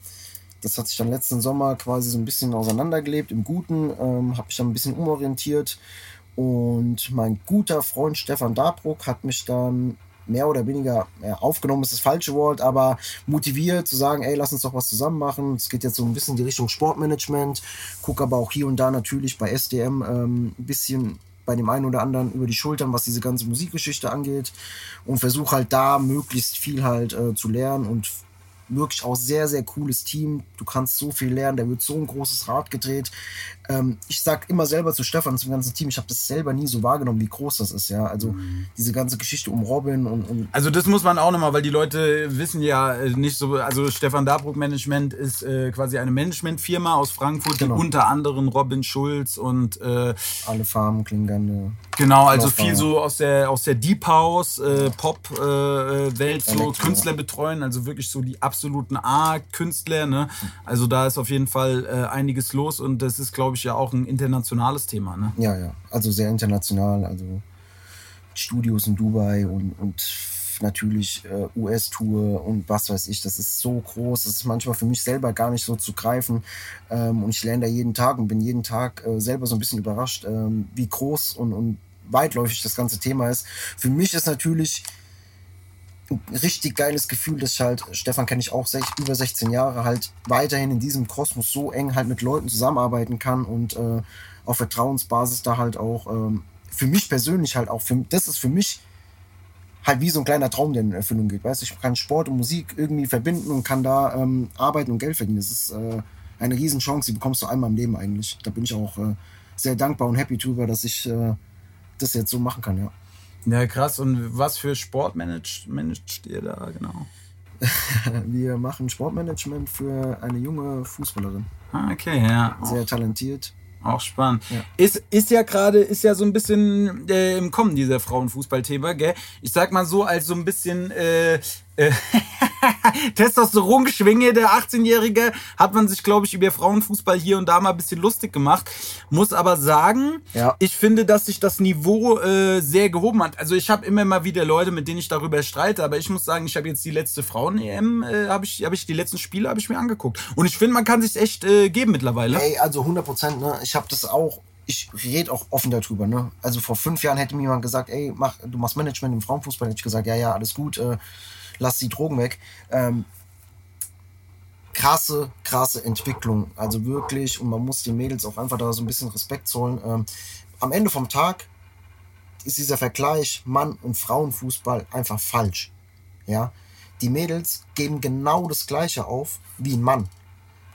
das hat sich dann letzten Sommer quasi so ein bisschen auseinandergelebt. Im Guten ähm, habe ich dann ein bisschen umorientiert. Und mein guter Freund Stefan Dabruck hat mich dann mehr oder weniger ja, aufgenommen ist das falsche Wort, aber motiviert zu sagen, ey, lass uns doch was zusammen machen. Es geht jetzt so ein bisschen in die Richtung Sportmanagement, guck aber auch hier und da natürlich bei SDM ähm, ein bisschen bei dem einen oder anderen über die Schultern, was diese ganze Musikgeschichte angeht und versuche halt da möglichst viel halt äh, zu lernen und wirklich auch sehr, sehr cooles Team. Du kannst so viel lernen, da wird so ein großes Rad gedreht. Ähm, ich sag immer selber zu Stefan, zum ganzen Team, ich habe das selber nie so wahrgenommen, wie groß das ist, ja. Also mhm. diese ganze Geschichte um Robin und, und, Also das muss man auch nochmal, weil die Leute wissen ja äh, nicht so, also Stefan Dabruck Management ist äh, quasi eine Managementfirma aus Frankfurt, genau. die unter anderem Robin Schulz und äh, alle Farben, Klingande. Genau, also viel so aus der aus der Deep House, äh, Pop-Welt äh, so Künstler betreuen, also wirklich so die absoluten A-Künstler. Ne? Also da ist auf jeden Fall äh, einiges los und das ist, glaube ich, ja auch ein internationales Thema. Ne? Ja, ja, also sehr international. Also Studios in Dubai und, und natürlich äh, US-Tour und was weiß ich. Das ist so groß, das ist manchmal für mich selber gar nicht so zu greifen. Ähm, und ich lerne da jeden Tag und bin jeden Tag äh, selber so ein bisschen überrascht, ähm, wie groß und, und weitläufig das ganze Thema ist. Für mich ist natürlich richtig geiles Gefühl, dass ich halt, Stefan kenne ich auch sech, über 16 Jahre, halt weiterhin in diesem Kosmos so eng halt mit Leuten zusammenarbeiten kann und äh, auf Vertrauensbasis da halt auch ähm, für mich persönlich halt auch, für, das ist für mich halt wie so ein kleiner Traum, der in Erfüllung geht. Weißt ich kann Sport und Musik irgendwie verbinden und kann da ähm, arbeiten und Geld verdienen. Das ist äh, eine Riesenchance, die bekommst du einmal im Leben eigentlich. Da bin ich auch äh, sehr dankbar und happy drüber, dass ich äh, das jetzt so machen kann, ja. Ja, krass. Und was für Sport managt, managt ihr da genau? Wir machen Sportmanagement für eine junge Fußballerin. Ah, okay, ja. Sehr talentiert. Auch spannend. Ja. Ist, ist ja gerade, ist ja so ein bisschen äh, im Kommen, dieser Frauenfußballthema, gell? Ich sag mal so, als so ein bisschen äh, äh, Testosterongeschwinge der 18-Jährige hat man sich, glaube ich, über Frauenfußball hier und da mal ein bisschen lustig gemacht. Muss aber sagen, ja. ich finde, dass sich das Niveau äh, sehr gehoben hat. Also ich habe immer mal wieder Leute, mit denen ich darüber streite, aber ich muss sagen, ich habe jetzt die letzte Frauen-EM, äh, habe ich, hab ich die letzten Spiele habe ich mir angeguckt. Und ich finde, man kann sich echt äh, geben mittlerweile. Ey, also 100 Prozent, ne? Ich habe das auch ich rede auch offen darüber. Ne? Also vor fünf Jahren hätte mir jemand gesagt, ey, mach, du machst Management im Frauenfußball. Hätte ich gesagt, ja, ja, alles gut. Äh, lass die Drogen weg. Ähm, krasse, krasse Entwicklung. Also wirklich, und man muss den Mädels auch einfach da so ein bisschen Respekt zollen. Ähm, am Ende vom Tag ist dieser Vergleich Mann- und Frauenfußball einfach falsch. Ja, die Mädels geben genau das Gleiche auf wie ein Mann,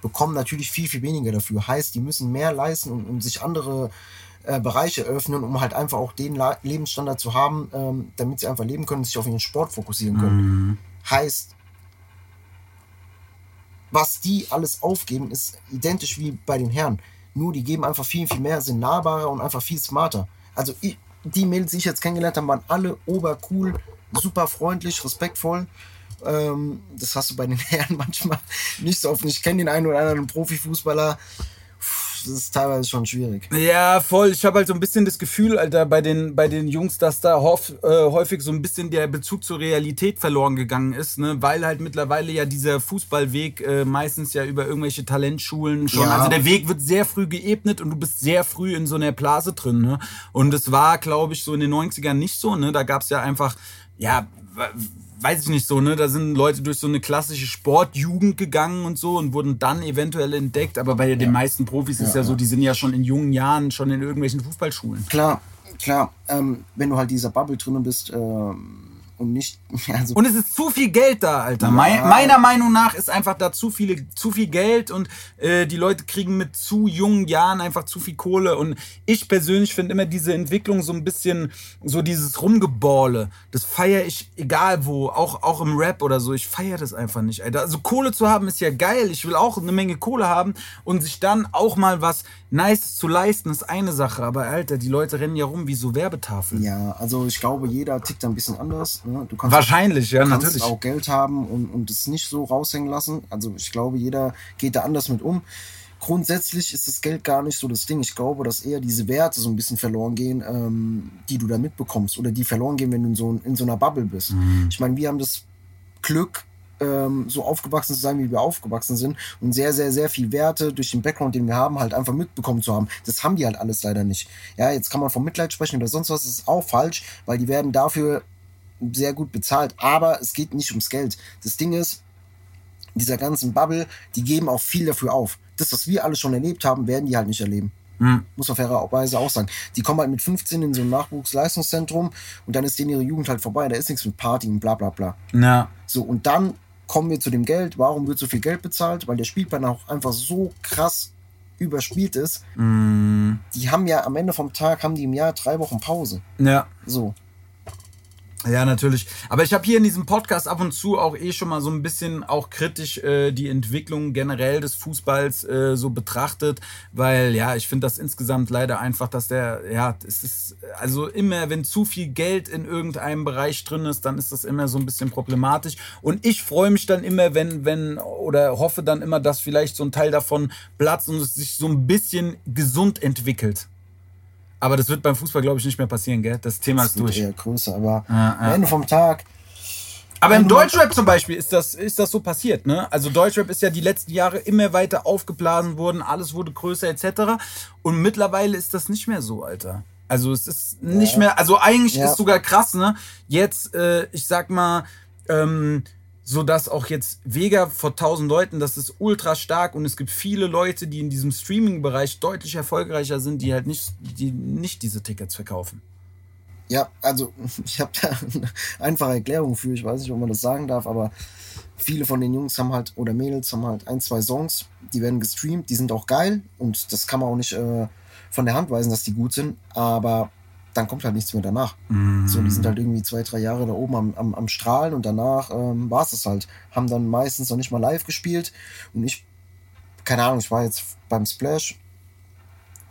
bekommen natürlich viel, viel weniger dafür. Heißt, die müssen mehr leisten und, und sich andere äh, Bereiche öffnen, um halt einfach auch den La Lebensstandard zu haben, ähm, damit sie einfach leben können, sich auf ihren Sport fokussieren können. Mhm. Heißt, was die alles aufgeben, ist identisch wie bei den Herren. Nur die geben einfach viel, viel mehr, sind nahbarer und einfach viel smarter. Also ich, die Mädels, die ich jetzt kennengelernt habe, waren alle obercool, super freundlich, respektvoll. Ähm, das hast du bei den Herren manchmal nicht so oft. Ich kenne den einen oder anderen Profifußballer, das ist teilweise schon schwierig. Ja, voll. Ich habe halt so ein bisschen das Gefühl, Alter, bei den, bei den Jungs, dass da hof, äh, häufig so ein bisschen der Bezug zur Realität verloren gegangen ist, ne? weil halt mittlerweile ja dieser Fußballweg äh, meistens ja über irgendwelche Talentschulen schon, ja. also der Weg wird sehr früh geebnet und du bist sehr früh in so einer Blase drin. Ne? Und es war, glaube ich, so in den 90ern nicht so. Ne? Da gab es ja einfach, ja, weiß ich nicht so, ne? Da sind Leute durch so eine klassische Sportjugend gegangen und so und wurden dann eventuell entdeckt. Aber bei den meisten Profis ja, ist ja, so, die sind ja schon in jungen Jahren schon in irgendwelchen Fußballschulen. Klar, klar. Ähm, wenn du halt dieser Bubble drinnen bist, ähm und nicht. Also und es ist zu viel Geld da, Alter. Ja. Me meiner Meinung nach ist einfach da zu viele, zu viel Geld und äh, die Leute kriegen mit zu jungen Jahren einfach zu viel Kohle. Und ich persönlich finde immer diese Entwicklung so ein bisschen so dieses Rumgeballe. Das feiere ich egal wo, auch, auch im Rap oder so. Ich feiere das einfach nicht, Alter. Also Kohle zu haben ist ja geil. Ich will auch eine Menge Kohle haben und sich dann auch mal was Nice zu leisten ist eine Sache. Aber Alter, die Leute rennen ja rum wie so Werbetafeln. Ja, also ich glaube, jeder tickt ein bisschen anders. Ne? Du kannst Wahrscheinlich, auch, ja, kannst natürlich. auch Geld haben und, und es nicht so raushängen lassen. Also ich glaube, jeder geht da anders mit um. Grundsätzlich ist das Geld gar nicht so das Ding. Ich glaube, dass eher diese Werte so ein bisschen verloren gehen, ähm, die du da mitbekommst oder die verloren gehen, wenn du in so, in so einer Bubble bist. Mhm. Ich meine, wir haben das Glück, ähm, so aufgewachsen zu sein, wie wir aufgewachsen sind und sehr, sehr, sehr viel Werte durch den Background, den wir haben, halt einfach mitbekommen zu haben. Das haben die halt alles leider nicht. Ja, jetzt kann man vom Mitleid sprechen oder sonst was, das ist auch falsch, weil die werden dafür sehr gut bezahlt, aber es geht nicht ums Geld. Das Ding ist, dieser ganzen Bubble, die geben auch viel dafür auf. Das, was wir alles schon erlebt haben, werden die halt nicht erleben. Hm. Muss man fairerweise auch sagen. Die kommen halt mit 15 in so ein Nachwuchsleistungszentrum und dann ist denen ihre Jugend halt vorbei. Da ist nichts mit Party und bla bla bla. Ja. So, und dann kommen wir zu dem Geld. Warum wird so viel Geld bezahlt? Weil der Spielplan auch einfach so krass überspielt ist. Mm. Die haben ja am Ende vom Tag, haben die im Jahr drei Wochen Pause. Ja. So. Ja, natürlich. Aber ich habe hier in diesem Podcast ab und zu auch eh schon mal so ein bisschen auch kritisch äh, die Entwicklung generell des Fußballs äh, so betrachtet, weil ja, ich finde das insgesamt leider einfach, dass der, ja, es ist, also immer, wenn zu viel Geld in irgendeinem Bereich drin ist, dann ist das immer so ein bisschen problematisch. Und ich freue mich dann immer, wenn, wenn, oder hoffe dann immer, dass vielleicht so ein Teil davon platzt und es sich so ein bisschen gesund entwickelt. Aber das wird beim Fußball, glaube ich, nicht mehr passieren, gell? Das Thema das ist durch. Eher größer, aber ja, am Ende vom Tag. Aber im Deutschrap zum Beispiel ist das, ist das so passiert, ne? Also Deutschrap ist ja die letzten Jahre immer weiter aufgeblasen worden, alles wurde größer etc. Und mittlerweile ist das nicht mehr so, Alter. Also es ist nicht ja. mehr, also eigentlich ja. ist sogar krass, ne? Jetzt, äh, ich sag mal, ähm, so dass auch jetzt Vega vor 1000 Leuten, das ist ultra stark und es gibt viele Leute, die in diesem Streaming-Bereich deutlich erfolgreicher sind, die halt nicht, die nicht diese Tickets verkaufen. Ja, also ich habe da eine einfache Erklärung für, ich weiß nicht, ob man das sagen darf, aber viele von den Jungs haben halt, oder Mädels haben halt ein, zwei Songs, die werden gestreamt, die sind auch geil und das kann man auch nicht äh, von der Hand weisen, dass die gut sind, aber dann kommt halt nichts mehr danach. Mm. So, die sind halt irgendwie zwei, drei Jahre da oben am, am, am Strahlen und danach ähm, war es das halt. Haben dann meistens noch nicht mal live gespielt. Und ich, keine Ahnung, ich war jetzt beim Splash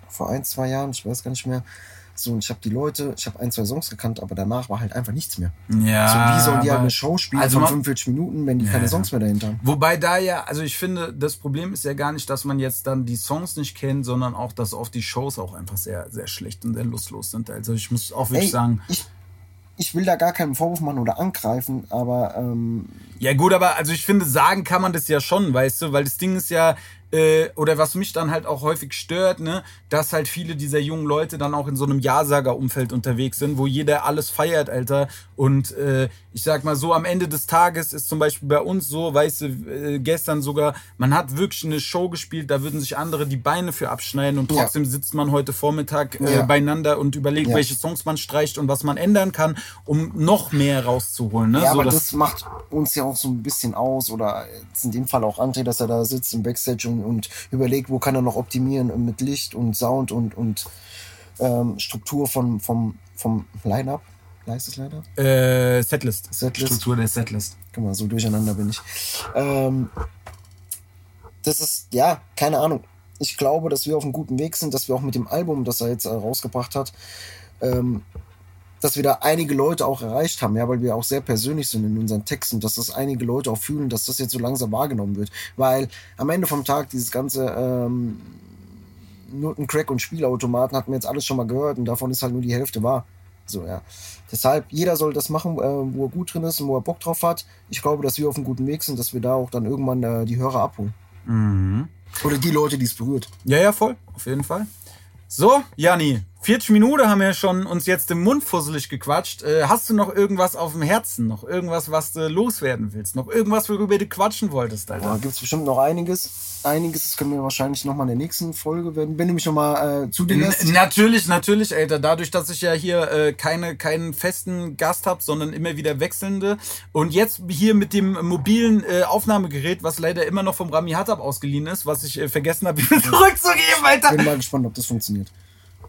vor ein, zwei Jahren, ich weiß gar nicht mehr. So, und ich habe die Leute, ich habe ein, zwei Songs gekannt, aber danach war halt einfach nichts mehr. Ja. So, wie sollen die halt eine Show spielen also von 45 Minuten, wenn die ja. keine Songs mehr dahinter haben? Wobei da ja, also ich finde, das Problem ist ja gar nicht, dass man jetzt dann die Songs nicht kennt, sondern auch, dass oft die Shows auch einfach sehr, sehr schlecht und sehr lustlos sind. Also ich muss auch wirklich Ey, sagen. Ich, ich will da gar keinen Vorwurf machen oder angreifen, aber. Ähm ja, gut, aber also ich finde, sagen kann man das ja schon, weißt du, weil das Ding ist ja, äh, oder was mich dann halt auch häufig stört, ne, dass halt viele dieser jungen Leute dann auch in so einem Ja-Sager-Umfeld unterwegs sind, wo jeder alles feiert, Alter. Und äh, ich sag mal so, am Ende des Tages ist zum Beispiel bei uns so, weißt du, äh, gestern sogar, man hat wirklich eine Show gespielt, da würden sich andere die Beine für abschneiden und trotzdem ja. sitzt man heute Vormittag äh, ja. beinander und überlegt, ja. welche Songs man streicht und was man ändern kann, um noch mehr rauszuholen. Ne? Ja, so, aber das macht uns ja auch so ein bisschen aus, oder jetzt in dem Fall auch André, dass er da sitzt im Backstage und und, überlegt, wo kann er noch optimieren mit Licht und Sound und, und ähm, Struktur von, vom, vom Line-Up. Heißt das Line-Up? Äh, Setlist. Setlist. Struktur der Setlist. Guck mal, so durcheinander bin ich. Ähm, das ist, ja, keine Ahnung. Ich glaube, dass wir auf einem guten Weg sind, dass wir auch mit dem Album, das er jetzt äh, rausgebracht hat, ähm, dass wir da einige Leute auch erreicht haben, ja, weil wir auch sehr persönlich sind in unseren Texten, dass das einige Leute auch fühlen, dass das jetzt so langsam wahrgenommen wird. Weil am Ende vom Tag dieses ganze ähm, Noten, Crack und Spielautomaten hatten wir jetzt alles schon mal gehört und davon ist halt nur die Hälfte wahr. So, ja. Deshalb, jeder soll das machen, äh, wo er gut drin ist und wo er Bock drauf hat. Ich glaube, dass wir auf einem guten Weg sind, dass wir da auch dann irgendwann äh, die Hörer abholen. Mhm. Oder die Leute, die es berührt. Ja, ja, voll. Auf jeden Fall. So, Janni, 40 Minuten haben wir schon uns jetzt im Mund fusselig gequatscht. Äh, hast du noch irgendwas auf dem Herzen? Noch irgendwas, was du loswerden willst? Noch irgendwas, worüber du quatschen wolltest, Alter? Da gibt es bestimmt noch einiges. Einiges, das können wir wahrscheinlich noch mal in der nächsten Folge werden, wenn du mich noch mal äh, zu dir lässt. N natürlich, natürlich, Alter. Dadurch, dass ich ja hier äh, keine, keinen festen Gast habe, sondern immer wieder wechselnde. Und jetzt hier mit dem mobilen äh, Aufnahmegerät, was leider immer noch vom Rami Hattab ausgeliehen ist, was ich äh, vergessen habe, ihm zurückzugeben, Alter. Bin mal gespannt, ob das funktioniert.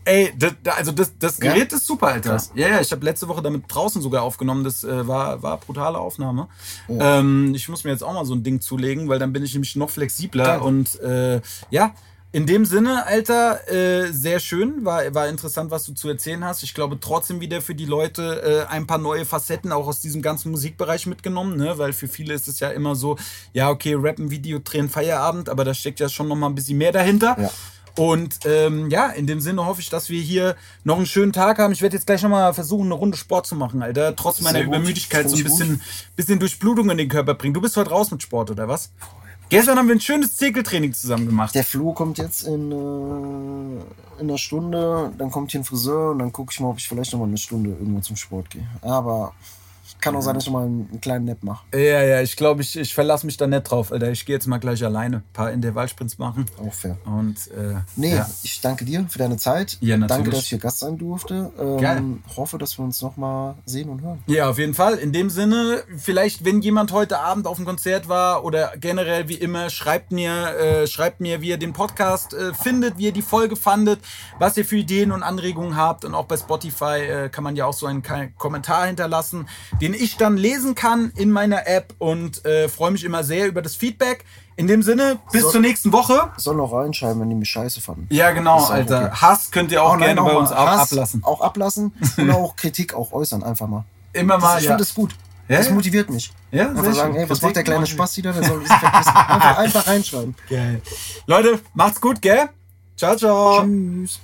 Ey, das, also das, das Ja? Gerät ist super, Alter. Krass. Ja, ja, ich habe letzte Woche damit draußen sogar aufgenommen. Das äh, war, war brutale Aufnahme. Ähm, ich muss mir jetzt auch mal so ein Ding zulegen, weil dann bin ich nämlich noch flexibler. Geil. Und äh, ja, in dem Sinne, Alter, äh, sehr schön. War, war interessant, was du zu erzählen hast. Ich glaube trotzdem wieder für die Leute äh, ein paar neue Facetten auch aus diesem ganzen Musikbereich mitgenommen, ne? Weil für viele ist es ja immer so, ja, okay, Rappen, Video, drehen, Feierabend, aber da steckt ja schon noch mal ein bisschen mehr dahinter. Ja. Und ähm, ja, in dem Sinne hoffe ich, dass wir hier noch einen schönen Tag haben. Ich werde jetzt gleich nochmal versuchen, eine Runde Sport zu machen, Alter. Trotz meiner. Übermüdigkeit so ein bisschen, bisschen Durchblutung in den Körper bringen. Du bist heute raus mit Sport, oder was? Gestern haben wir ein schönes Zirkeltraining zusammen gemacht. Der Flo kommt jetzt in, äh, in einer Stunde, dann kommt hier ein Friseur und dann gucke ich mal, ob ich vielleicht noch mal eine Stunde irgendwo zum Sport gehe. Aber kann auch sein, dass ich mal einen, einen kleinen Nap mache. Ja, ja, ich glaube, ich, ich verlasse mich da nicht drauf, Alter. Ich gehe jetzt mal gleich alleine ein paar Intervallsprints machen. Auch fair. Und äh, Nee, ja. ich danke dir für deine Zeit. Ja, natürlich. Danke, dass ich hier Gast sein durfte. Geil. Ähm, hoffe, dass wir uns noch mal sehen und hören. Ja, auf jeden Fall. In dem Sinne, vielleicht, wenn jemand heute Abend auf dem Konzert war oder generell wie immer, schreibt mir, äh, schreibt mir, wie ihr den Podcast äh, findet, wie ihr die Folge fandet, was ihr für Ideen und Anregungen habt. Und auch bei Spotify äh, kann man ja auch so einen Kommentar hinterlassen, den ich dann lesen kann in meiner App und äh, freue mich immer sehr über das Feedback. In dem Sinne, bis So- zur nächsten Woche. Soll auch reinschreiben, wenn die mich scheiße fanden. Ja, genau, auch Alter. okay. Hass könnt ihr auch Oh nein, gerne bei uns ab Hass ablassen. Auch ablassen und auch Kritik auch äußern, einfach mal. Immer Das, mal, ich ja. finde das gut. Ja, das motiviert mich. Ja, Einfach sagen, ey, was Kritik macht der kleine. Spaß wieder? Der soll einfach, einfach reinschreiben. Geil. Leute, macht's gut, gell? Ciao, ciao. Tschüss.